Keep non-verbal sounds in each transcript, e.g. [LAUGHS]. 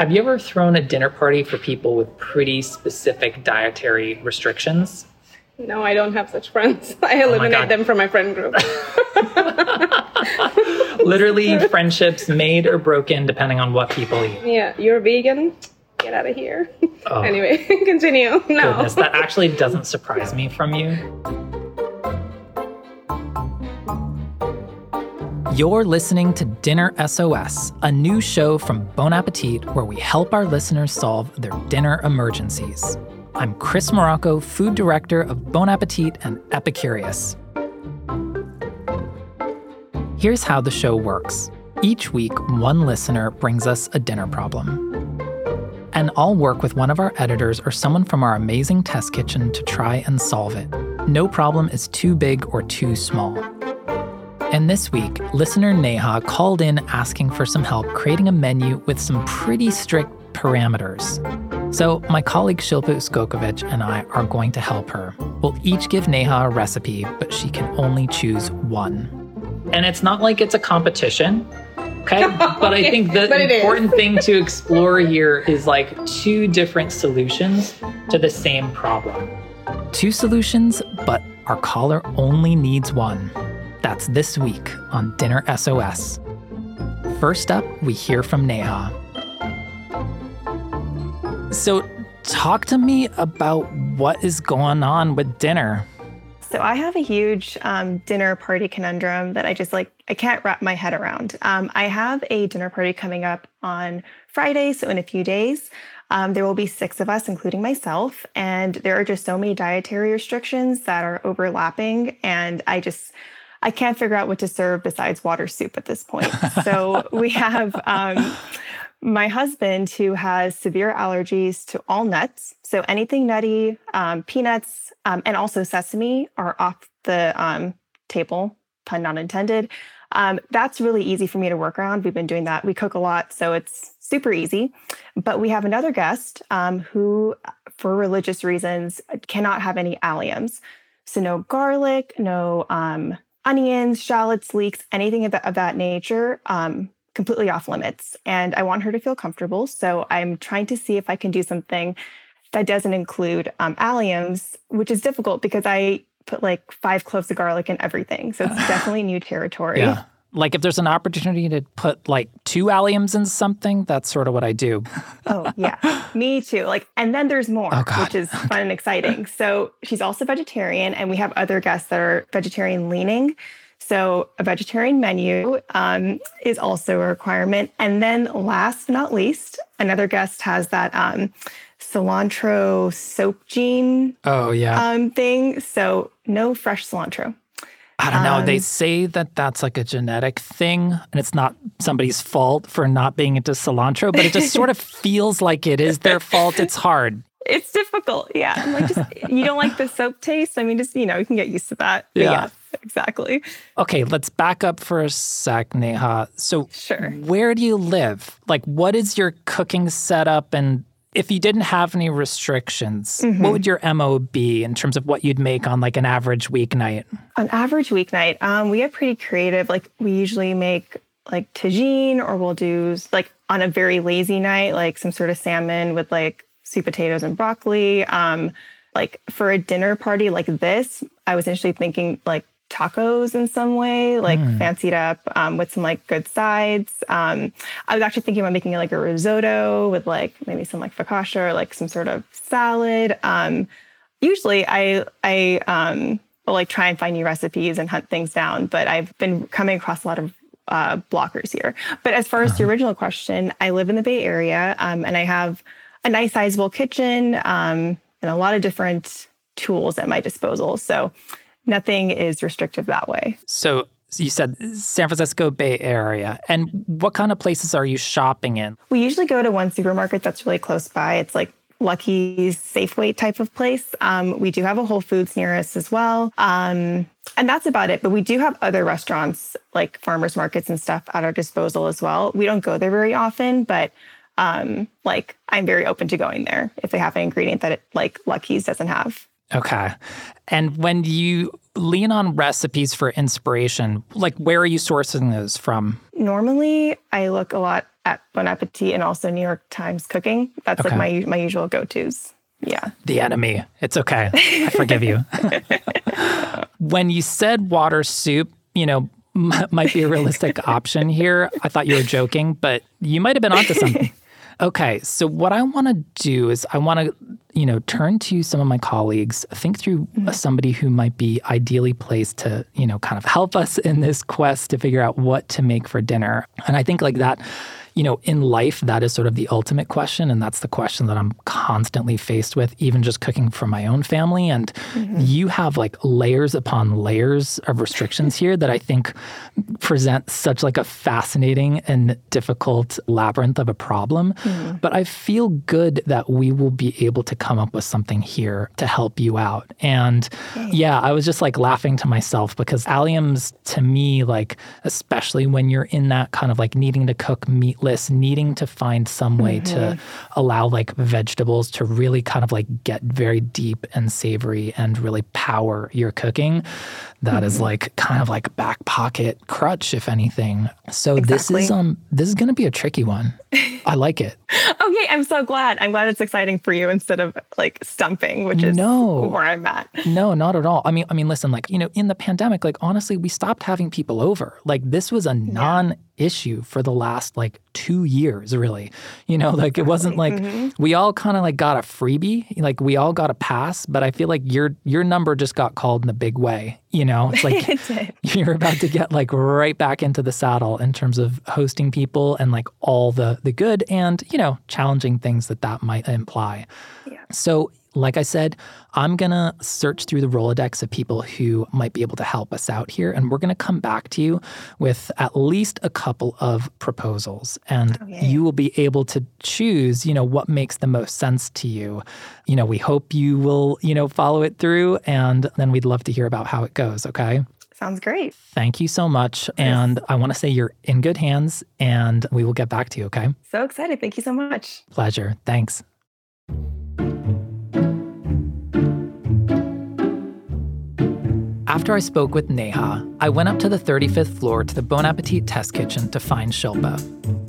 Have you ever thrown a dinner party for people with pretty specific dietary restrictions? No, I don't have such friends. [LAUGHS] I oh eliminate God. them from my friend group. [LAUGHS] Literally, friendships made or broken depending on what people eat. yeah, you're vegan? Get out of here. Oh. [LAUGHS] Anyway, continue. No. Goodness, that actually doesn't surprise me from you. You're listening to Dinner SOS, a new show from Bon Appetit where we help our listeners solve their dinner emergencies. I'm Chris Morocco, food director of Bon Appetit and Epicurious. Here's how the show works each week, one listener brings us a dinner problem. And I'll work with one of our editors or someone from our amazing test kitchen to try and solve it. No problem is too big or too small. And this week, listener Neha called in asking for some help creating a menu with some pretty strict parameters. So, my colleague Shilpa Uskokovic and I are going to help her. We'll each give Neha a recipe, but she can only choose one. And it's not like it's a competition. Okay. [LAUGHS] But I think the But it is. important thing to explore here is like two different solutions to the same problem. Two solutions, but our caller only needs one. That's this week on Dinner SOS. First up, we hear from Neha. So, talk to me about what is going on with dinner. So I have a huge um, dinner party conundrum that I just like I can't wrap my head around. Um, I have a dinner party coming up on Friday, so in a few days. Um, there will be six of us, including myself, and there are just so many dietary restrictions that are overlapping, and I just I can't figure out what to serve besides water soup at this point. So [LAUGHS] we have um, my husband who has severe allergies to all nuts. So anything nutty, um, peanuts, um, and also sesame are off the um, table, pun not intended. Um, that's really easy for me to work around. We've been doing that. We cook a lot, so it's super easy. But we have another guest um, who, for religious reasons, cannot have any alliums. So no garlic, no um, onions, shallots, leeks, anything of that, of that nature. Um, completely off limits. And I want her to feel comfortable. So I'm trying to see if I can do something that doesn't include um, alliums, which is difficult because I put like five cloves of garlic in everything. So it's [LAUGHS] definitely new territory. Yeah. Like if there's an opportunity to put like two alliums in something, that's sort of what I do. [LAUGHS] Oh, yeah. Me too. Like, and then there's more, Oh, which is fun and exciting. So she's also vegetarian, and we have other guests that are vegetarian leaning. So a vegetarian menu um, is also a requirement. And then last but not least, another guest has that um, cilantro soap gene Oh, yeah. um, thing. So no fresh cilantro. I don't know. They um, say that that's like a genetic thing and it's not somebody's fault for not being into cilantro, but it just sort of [LAUGHS] feels like it is their fault. It's hard. It's difficult. Yeah. I'm like, just, you don't like the soap taste? I mean, just, you know, you can get used to that. But Yeah. exactly. Okay, let's back up for a sec, Neha. So, Sure. where do you live? Like, what is your cooking setup? And if you didn't have any restrictions, Mm-hmm. what would your MO be in terms of what you'd make on like an average weeknight? On average weeknight, um, we get pretty creative. Like we usually make like tagine, or we'll do like on a very lazy night, like some sort of salmon with like sweet potatoes and broccoli. Um, like for a dinner party like this, I was initially thinking like tacos in some way, like fancied up um, with some like good sides. Um, I was actually thinking about making like a risotto with like maybe some like focaccia or like some sort of salad. Um, usually I I um will like try and find new recipes and hunt things down, but I've been coming across a lot of uh, blockers here. But as far as the original question, I live in the Bay Area um, and I have a nice sizable kitchen um, and a lot of different tools at my disposal. So nothing is restrictive that way. So, you said San Francisco Bay Area. And what kind of places are you shopping in? We usually go to one supermarket that's really close by. It's like Lucky's Safeway type of place. Um, we do have a Whole Foods near us as well. Um, and that's about it. But we do have other restaurants like farmers markets and stuff at our disposal as well. We don't go there very often, but um, like I'm very open to going there if they have an ingredient that it, like Lucky's doesn't have. Okay. And when you lean on recipes for inspiration, like where are you sourcing those from? Normally, I look a lot at Bon Appetit and also New York Times Cooking. That's Okay. like my my usual go tos. Yeah. the enemy. It's okay. I forgive you. [LAUGHS] when you said water soup, you know, m- might be a realistic option here. I thought you were joking, but you might have been onto something. Okay, so what I want to do is I want to, you know, turn to some of my colleagues, think through uh, somebody who might be ideally placed to, you know, kind of help us in this quest to figure out what to make for dinner. And I think like that, you know, in life, that is sort of the ultimate question. And that's the question that I'm constantly faced with, even just cooking for my own family. And mm-hmm. you have like layers upon layers of restrictions here that I think present such like a fascinating and difficult labyrinth of a problem. Mm-hmm. But I feel good that we will be able to come up with something here to help you out. And yeah, I was just like laughing to myself because alliums to me, like, especially when you're in that kind of like needing to cook meatless, needing to find some way to mm-hmm. allow like vegetables to really kind of like get very deep and savory and really power your cooking. That is like kind of like back pocket crutch, if anything. So this is um this is gonna be a tricky one. [LAUGHS] I like it. Okay, I'm so glad. I'm glad it's exciting for you instead of like stumping, which is No. where I'm at. [LAUGHS] No, not at all. I mean, I mean, listen, like, you know, in the pandemic, like honestly, we stopped having people over. Like this was a non-issue for the last like 2 years, really. You know, like it wasn't like we all kind of like got a freebie, like we all got a pass, but I feel like your your number just got called in a big way, you know? It's like [LAUGHS] It you're about to get like right back into the saddle in terms of hosting people and like all the the good and, you know, challenging things that that might imply. Yeah. So, like I said, I'm going to search through the Rolodex of people who might be able to help us out here. And we're going to come back to you with at least a couple of proposals. And oh, Okay. you will be able to choose, you know, what makes the most sense to you. You know, we hope you will, you know, follow it through. And then we'd love to hear about how it goes. Okay. Sounds great. Thank you so much. And I want to say you're in good hands and we will get back to you. Okay. So excited. Thank you so much. Pleasure. Thanks. After I spoke with Neha, I went up to the 35th floor to the Bon Appetit test kitchen to find Shilpa.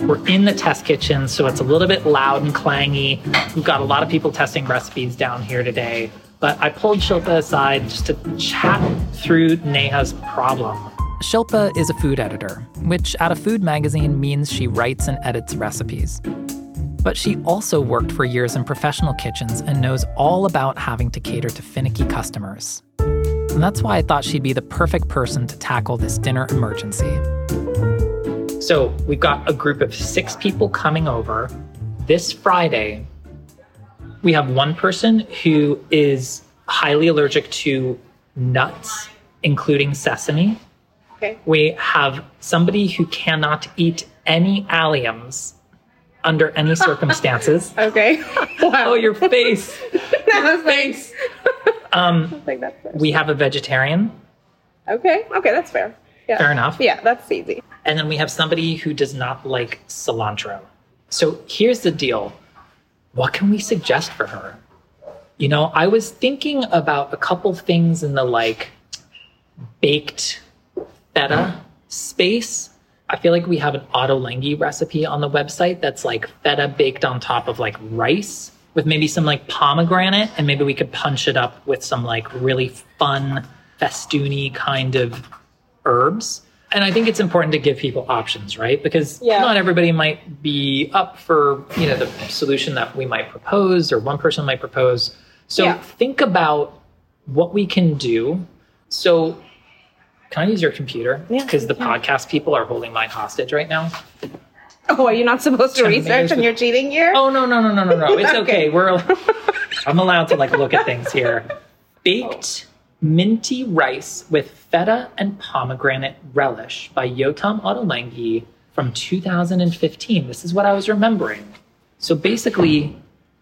We're in the test kitchen, so it's a little bit loud and clangy. We've got a lot of people testing recipes down here today, but I pulled Shilpa aside just to chat through Neha's problem. Shilpa is a food editor, which at a food magazine means she writes and edits recipes. But she also worked for years in professional kitchens and knows all about having to cater to finicky customers. And that's why I thought she'd be the perfect person to tackle this dinner emergency. So, we've got a group of six people coming over this Friday. We have one person who is highly allergic to nuts, including sesame. Okay. We have somebody who cannot eat any alliums under any circumstances. [LAUGHS] Okay. [LAUGHS] oh, your face. [LAUGHS] Was like, Um, we have a vegetarian. Okay. Okay, that's fair. Yeah. Fair enough. Yeah, that's easy. And then we have somebody who does not like cilantro. So here's the deal. What can we suggest for her? You know, I was thinking about a couple things in the like baked feta space. I feel like we have an ottolenghi recipe on the website that's like feta baked on top of like rice with maybe some like pomegranate and maybe we could punch it up with some like really fun festoony kind of herbs. And I think it's important to give people options, right? Because Yeah. not everybody might be up for, you know, the solution that we might propose or one person might propose. So Yeah. think about what we can do. So can I use your computer? Yeah, Because the podcast people are holding mine hostage right now. Oh, are you not supposed to research and you're cheating here? Oh no, no, no, no, no, no. [LAUGHS] It's okay. Okay. We're I'm allowed to like look at things here. Baked minty rice with feta and pomegranate relish by Yotam Ottolenghi from 2015. This is what I was remembering. So basically,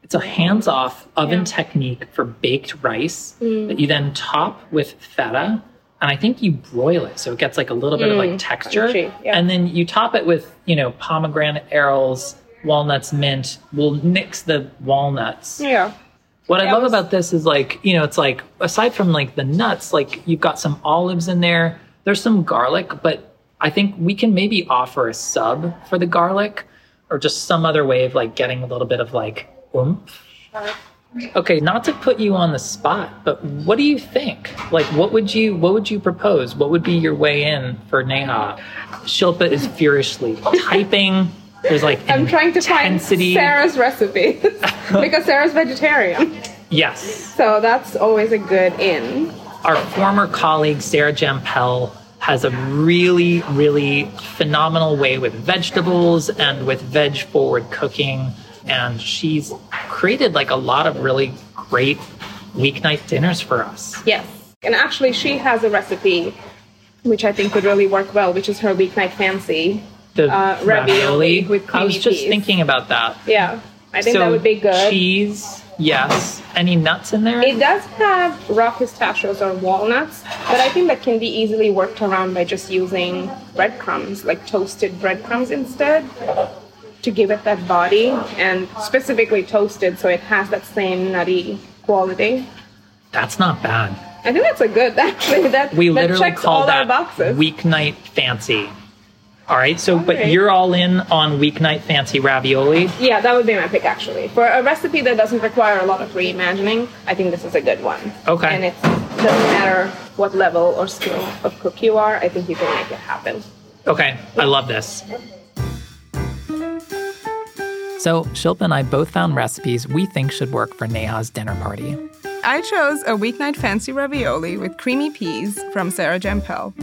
it's a hands-off oven Yeah. technique for baked rice mm. that you then top with feta. And I think you broil it so it gets like a little bit of like Mm, texture. crunchy, yeah. And then you top it with, you know, pomegranate arils, walnuts, mint. We'll mix the walnuts. Yeah. What I love was- about this is like, you know, it's like aside from like the nuts, like you've got some olives in there. There's some garlic, but I think we can maybe offer a sub for the garlic. or just some other way of like getting a little bit of like oomph? Okay, not to put you on the spot, but what do you think? Like, what would you what would you propose? What would be your way in for Neha? Shilpa is furiously typing. There's like I'm trying to intensity. find Sarah's recipe [LAUGHS] because Sarah's vegetarian. Yes, So that's always a good in. our former colleague Sarah Jampel has a really, really phenomenal way with vegetables and with veg forward cooking. And she's created like a lot of really great weeknight dinners for us. Yes. And actually, she has a recipe which I think would really work well, which is her weeknight fancy. The Uh, ravioli with I was just peas. thinking about that. Yeah, I think so that would be good. Cheese, yes. Any nuts in there? It does have raw pistachios or walnuts, but I think that can be easily worked around by just using breadcrumbs, like toasted breadcrumbs instead, to give it that body, and specifically toasted so it has that same nutty quality. That's not bad. I think that's a good [LAUGHS] actually. That We that literally checks call all that our boxes. weeknight fancy. All right, so but right. you're all in on weeknight fancy ravioli. yeah, that would be my pick actually. For a recipe that doesn't require a lot of reimagining, I think this is a good one. Okay. And it doesn't matter what level or skill of cook you are, I think you can make it happen. Okay, I love this. So Shilpa and I both found recipes we think should work for Neha's dinner party. I chose a weeknight fancy ravioli with creamy peas from Sarah Jampel.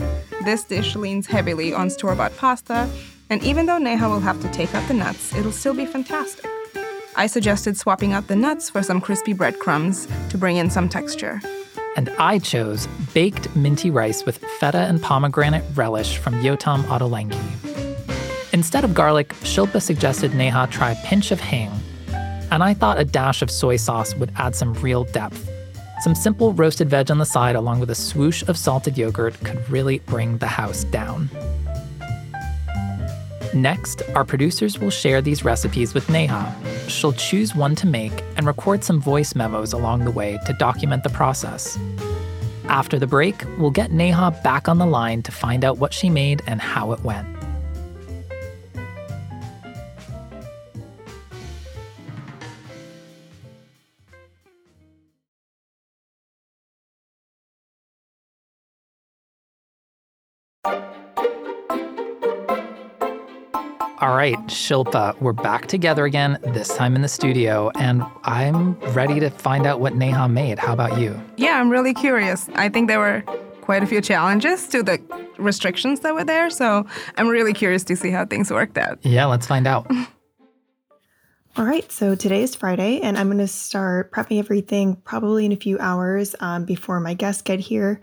This dish leans heavily on store bought pasta, and even though Neha will have to take out the nuts, it'll still be fantastic. I suggested swapping out the nuts for some crispy breadcrumbs to bring in some texture. And I chose baked minty rice with feta and pomegranate relish from Yotam Ottolenghi. Instead of garlic, Shilpa suggested Neha try a pinch of hing. And I thought a dash of soy sauce would add some real depth. Some simple roasted veg on the side, along with a swoosh of salted yogurt, could really bring the house down. Next, our producers will share these recipes with Neha. She'll choose one to make and record some voice memos along the way to document the process. After the break, we'll get Neha back on the line to find out what she made and how it went. Right, Shilpa, we're back together again, this time in the studio, and I'm ready to find out what Neha made. How about you? Yeah, I'm really curious. I think there were quite a few challenges to the restrictions that were there, so I'm really curious to see how things worked out. Yeah, let's find out. [LAUGHS] All right, so today is Friday, and I'm going to start prepping everything probably in a few hours um, before my guests get here.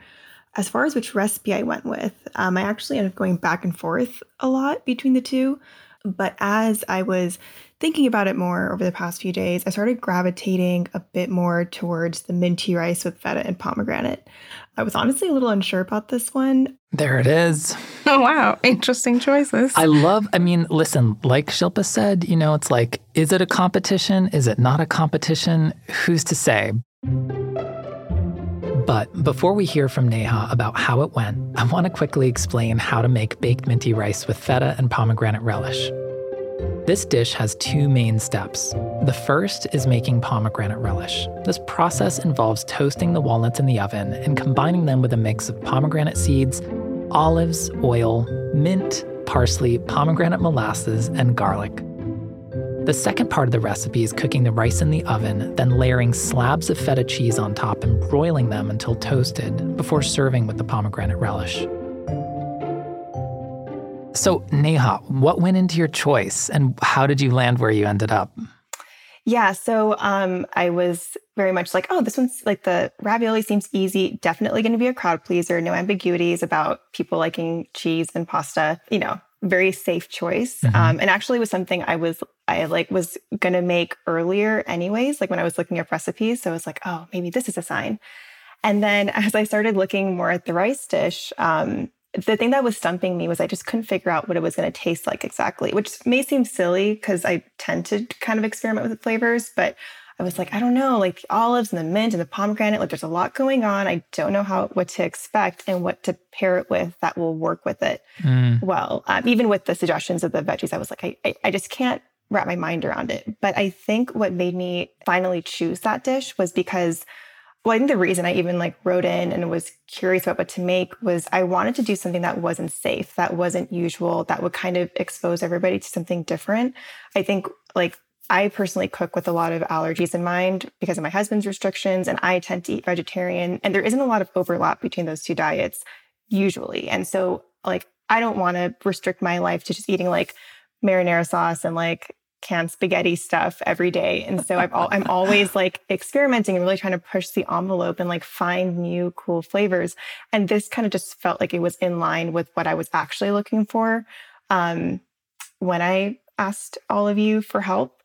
As far as which recipe I went with, um, I actually ended up going back and forth a lot between the two. But as I was thinking about it more over the past few days, I started gravitating a bit more towards the minty rice with feta and pomegranate. I was honestly a little unsure about this one. There it is. [LAUGHS] Oh, wow. Interesting choices. I love, I mean, listen, like Shilpa said, you know, it's like, is it a competition? Is it not a competition? Who's to say? But before we hear from Neha about how it went, I want to quickly explain how to make baked minty rice with feta and pomegranate relish. This dish has two main steps. The first is making pomegranate relish. This process involves toasting the walnuts in the oven and combining them with a mix of pomegranate seeds, olives, oil, mint, parsley, pomegranate molasses, and garlic. The second part of the recipe is cooking the rice in the oven, then layering slabs of feta cheese on top and broiling them until toasted before serving with the pomegranate relish. So, Neha, what went into your choice and how did you land where you ended up? Yeah, so um, I was very much like, oh, this one's like the ravioli seems easy. Definitely going to be a crowd pleaser. No ambiguities about people liking cheese and pasta. You know, very safe choice. Mhm. Um, and actually was something I was I like was gonna make earlier anyways. Like when I was looking up recipes, so I was like, oh, maybe this is a sign. And then [LAUGHS] as I started looking more at the rice dish, um, the thing that was stumping me was I just couldn't figure out what it was going to taste like exactly, which may seem silly because I tend to kind of experiment with the flavors, but I was like, I don't know, like the olives and the mint and the pomegranate, like there's a lot going on. I don't know how what to expect and what to pair it with that will work with it Mm, well. Um, even with the suggestions of the veggies, I was like, I, I, I just can't wrap my mind around it. But I think what made me finally choose that dish was because well, I think the reason I even like wrote in and was curious about what to make was I wanted to do something that wasn't safe, that wasn't usual, that would kind of expose everybody to something different. I think like I personally cook with a lot of allergies in mind because of my husband's restrictions, and I tend to eat vegetarian. And there isn't a lot of overlap between those two diets usually. And so, like, I don't want to restrict my life to just eating like marinara sauce and like canned spaghetti stuff every day. And so I've all, I'm always [LAUGHS] like experimenting and really trying to push the envelope and like find new cool flavors. And this kind of just felt like it was in line with what I was actually looking for um, when I asked all of you for help.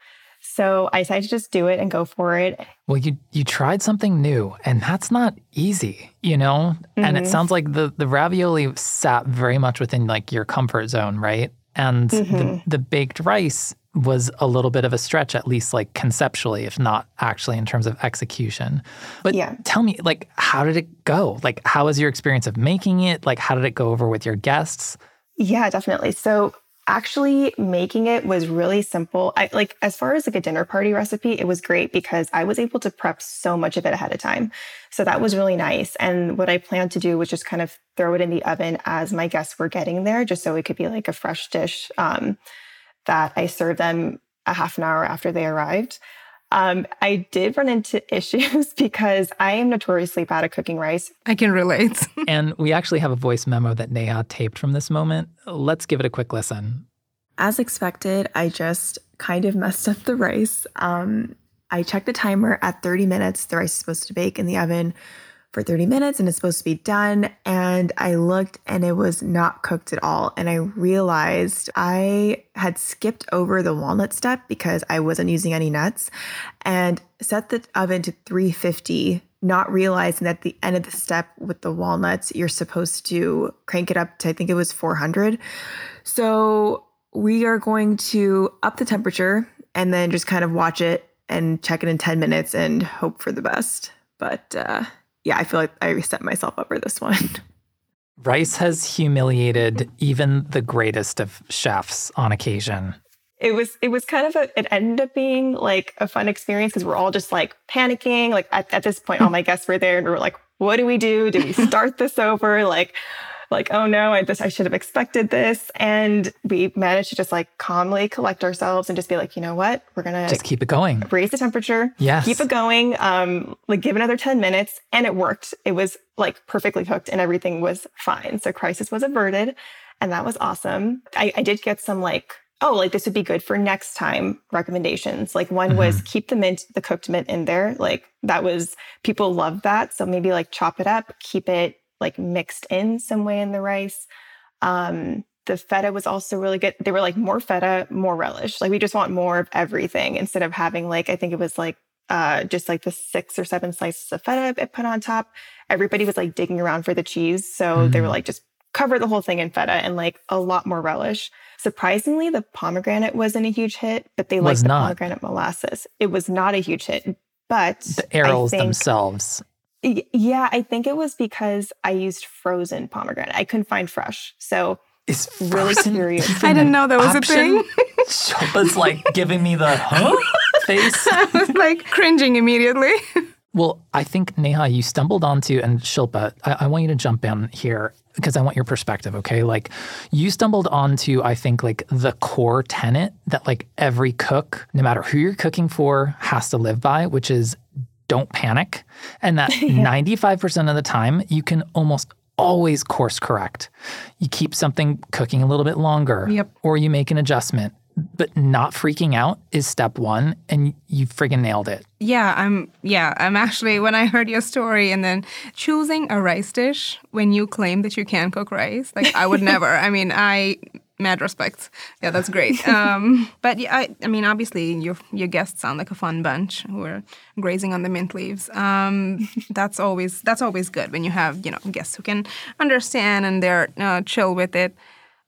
So I decided to just do it and go for it. Well, you you tried something new, and that's not easy, you know. Mm-hmm. And it mm-hmm. sounds like the the ravioli sat very much within like your comfort zone, right? And mm-hmm. the, the baked rice was a little bit of a stretch, at least like conceptually, if not actually in terms of execution. But yeah. tell me, like, how did it go? Like, how was your experience of making it? Like, how did it go over with your guests? Yeah, definitely. So actually making it was really simple. I like as far as like a dinner party recipe, it was great because I was able to prep so much of it ahead of time. So that was really nice. And what I planned to do was just kind of throw it in the oven as my guests were getting there, just so it could be like a fresh dish um, that I served them a half an hour after they arrived. Um, I did run into [LAUGHS] issues because I am notoriously bad at cooking rice. I can relate. [LAUGHS] and we actually have a voice memo that Neha taped from this moment. Let's give it a quick listen. As expected, I just kind of [LAUGHS] messed up the rice. Um, I checked the timer at 30 minutes. The rice is supposed to bake in the oven for 30 minutes and it's supposed to be done. And I looked and it was not cooked at all. And I realized I had skipped over the walnut step because I wasn't using any nuts and set the oven to 350 not realizing that at the end of the step with the walnuts, you're supposed to crank it up to, I think it was 400. So we are going to up the temperature and then just kind of watch it and check it in 10 minutes and hope for the best. But uh, yeah, I feel like I set myself up for this one. [LAUGHS] Rice has humiliated even the greatest of chefs on occasion. It was it was kind of a it ended up being like a fun experience because we're all just like panicking. Like at, at this point, all my [LAUGHS] guests were there and we are like, what do we do? Do we start this over? Like like, oh no, I this I should have expected this. And we managed to just like calmly collect ourselves and just be like, you know what? We're gonna just keep it going. Raise the temperature. Yes. Keep it going. Um, like give another 10 minutes. And it worked. It was like perfectly cooked and everything was fine. So crisis was averted. And that was awesome. I, I did get some like oh, like this would be good for next time recommendations. Like one mm-hmm. was keep the mint, the cooked mint in there. Like that was, people loved that. So maybe like chop it up, keep it like mixed in some way in the rice. Um, the feta was also really good. They were like more feta, more relish. Like we just want more of everything instead of having like I think it was like uh, just like the six or seven slices of feta I put on top. Everybody was like digging around for the cheese, so mm. they were mm. like just cover the whole thing in feta and like a lot more relish. Surprisingly, the pomegranate wasn't a huge hit, but they liked the not. pomegranate molasses. It was not a huge hit, but the arils themselves yeah, I think it was because I used frozen pomegranate. I couldn't find fresh. So it's really curious. I didn't know that was option? a thing. Shilpa's like giving me the huh face. [LAUGHS] I was like cringing immediately. [LAUGHS] Well, I think Neha, you stumbled onto, and Shilpa, I, I want you to jump in here because I want your perspective, okay? Like you stumbled onto, I think, like the core tenet that like every cook, no matter who you're cooking for, has to live by, which is don't panic, and that [LAUGHS] 95% of the time you can almost always course correct. You keep something cooking a little bit longer, yep. or you make an adjustment. But not freaking out is step one, and you friggin' nailed it. Yeah, I'm. Yeah, I'm actually. When I heard your story, and then choosing a rice dish when you claim that you can cook rice, like I would [LAUGHS] never. I mean, I mad respect. Yeah, that's great. [LAUGHS] Um, but yeah, I, I, mean, obviously, your your guests sound like a fun bunch who are grazing on the mint leaves. Um, [LAUGHS] that's always that's always good when you have you know guests who can understand and they're uh, chill with it.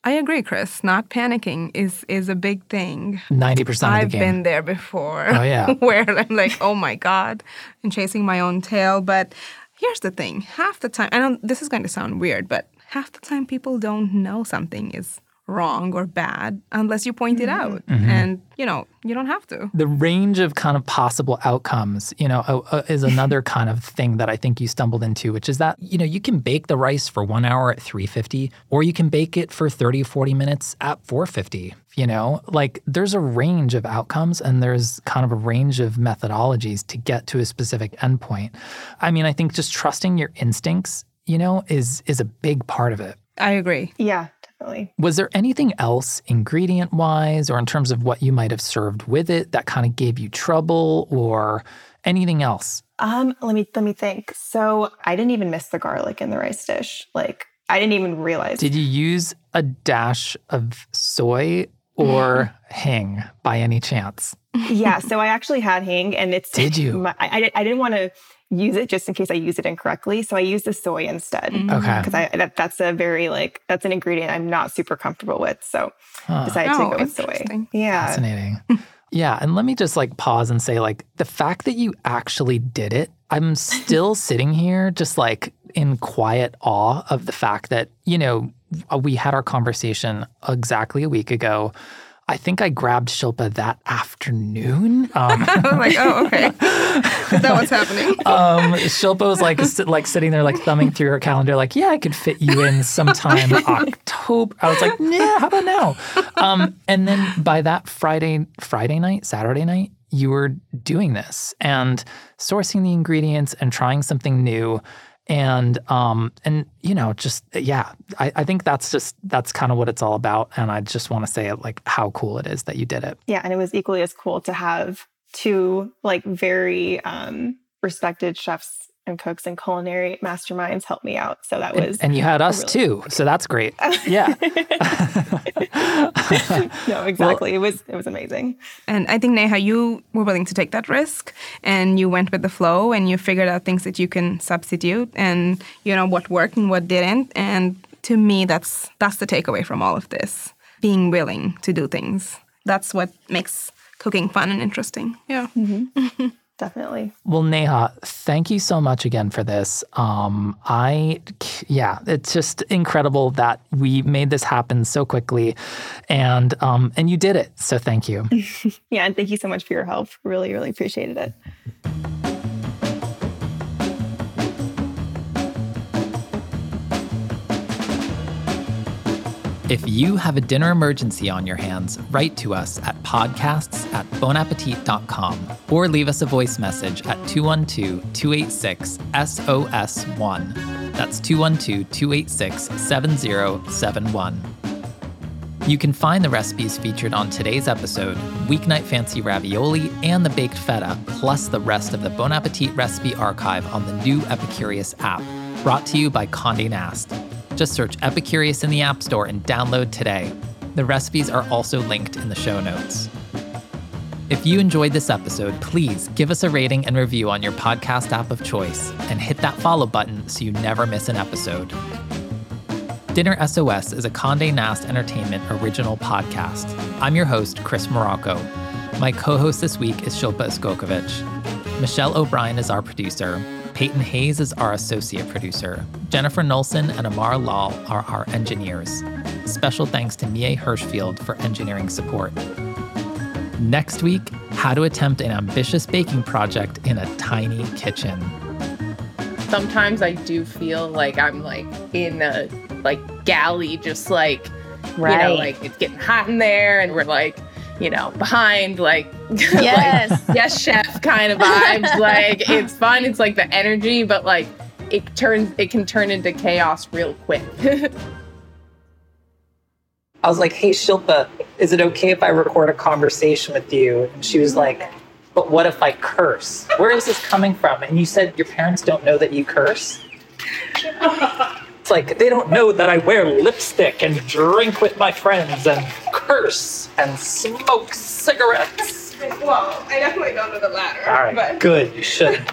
I agree, Chris. Not panicking is is a big thing. Ninety percent. I've been there before. Oh yeah. [LAUGHS] where I'm like, oh my god, and chasing my own tail. But here's the thing: half the time, I know this is going to sound weird, but half the time people don't know something is wrong or bad unless you point it out. Mm-hmm. And, you know, you don't have to. the range of kind of possible outcomes, you know, uh, uh, is another [LAUGHS] kind of thing that I think you stumbled into, which is that, you know, you can bake the rice for one hour at 350, or you can bake it for 30, 40 minutes at 450. You know, like there's a range of outcomes and there's kind of a range of methodologies to get to a specific endpoint. I mean, I think just trusting your instincts, you know, is is a big part of it. I agree. Yeah, definitely. Was there anything else, ingredient wise, or in terms of what you might have served with it, that kind of gave you trouble, or anything else? Um, let me let me think. So I didn't even miss the garlic in the rice dish. Like I didn't even realize. Did you use a dash of soy or mm-hmm. hing by any chance? yeah, so I actually had hing, and it's. Did you? My, I, I I didn't want to use it just in case I use it incorrectly, so I used the soy instead. Mm. Okay. Because I that, that's a very like that's an ingredient I'm not super comfortable with, so Huh. decided Oh, to go with soy. Yeah, Fascinating. [LAUGHS] yeah. And let me just like pause and say, like, the fact that you actually did it, I'm [LAUGHS] still sitting here just like in quiet awe of the fact that, you know, we had our conversation exactly a week ago. I think I grabbed Shilpa that afternoon. Um, [LAUGHS] I was like, oh, okay. Is that what's happening? [LAUGHS] um, Shilpa was like sit, like sitting there like thumbing through her calendar, like, yeah, I could fit you in sometime [LAUGHS] October. I was like, yeah, how about now? Um, and then by that Friday, Friday night, Saturday night, you were doing this and sourcing the ingredients and trying something new. And um and you know just yeah I, I think that's just that's kind of what it's all about. And I just want to say it like how cool it is that you did it. Yeah, and it was equally as cool to have two like very um, respected chefs and cooks and culinary masterminds help me out. So that was and you had us really too so that's great [LAUGHS] yeah [LAUGHS] no exactly. it was it was amazing. And I think, Neha, you were willing to take that risk and you went with the flow and you figured out things that you can substitute and, you know, what worked and what didn't. And to me, that's that's the takeaway from all of this being willing to do things. That's what makes cooking fun and interesting. Yeah. Mm-hmm. [LAUGHS] Definitely. Well, Neha, thank you so much again for this. Um, I, yeah, it's just incredible that we made this happen so quickly, and um, and you did it. So thank you. [LAUGHS] Yeah, and thank you so much for your help. Really, really appreciated it. If you have a dinner emergency on your hands, write to us at podcasts at bonappetit.com or leave us a voice message at 212 286 SOS1. That's 212 286 7071. You can find the recipes featured on today's episode, Weeknight Fancy Ravioli and the Baked Feta, plus the rest of the Bon Appetit recipe archive on the new Epicurious app, brought to you by Condé Nast. Just search Epicurious in the App Store and download today. The recipes are also linked in the show notes. If you enjoyed this episode, please give us a rating and review on your podcast app of choice and hit that follow button so you never miss an episode. Dinner SOS is a Condé Nast Entertainment original podcast. I'm your host, Chris Morocco. My co host this week is Shilpa Uskokovic. Michelle O'Brien is our producer. Peyton Hayes is our associate producer. Jennifer Nolson and Amar Lal are our engineers. Special thanks to Mie Hirschfield for engineering support. Next week, how to attempt an ambitious baking project in a tiny kitchen. Sometimes I do feel like I'm like in a like galley, just like you know, like it's getting hot in there, and we're like, you know, behind like [LAUGHS] Yes. like, yes, chef kind of vibes. [LAUGHS] like it's fun. It's like the energy, but like it turns, it can turn into chaos real quick. [LAUGHS] I was like, hey, Shilpa, is it okay if I record a conversation with you? And she was like, but what if I curse? Where is this coming from? And you said your parents don't know that you curse? Like they don't know that I wear lipstick and drink with my friends and curse and smoke cigarettes. well, I definitely don't know the latter. All right, good. You should.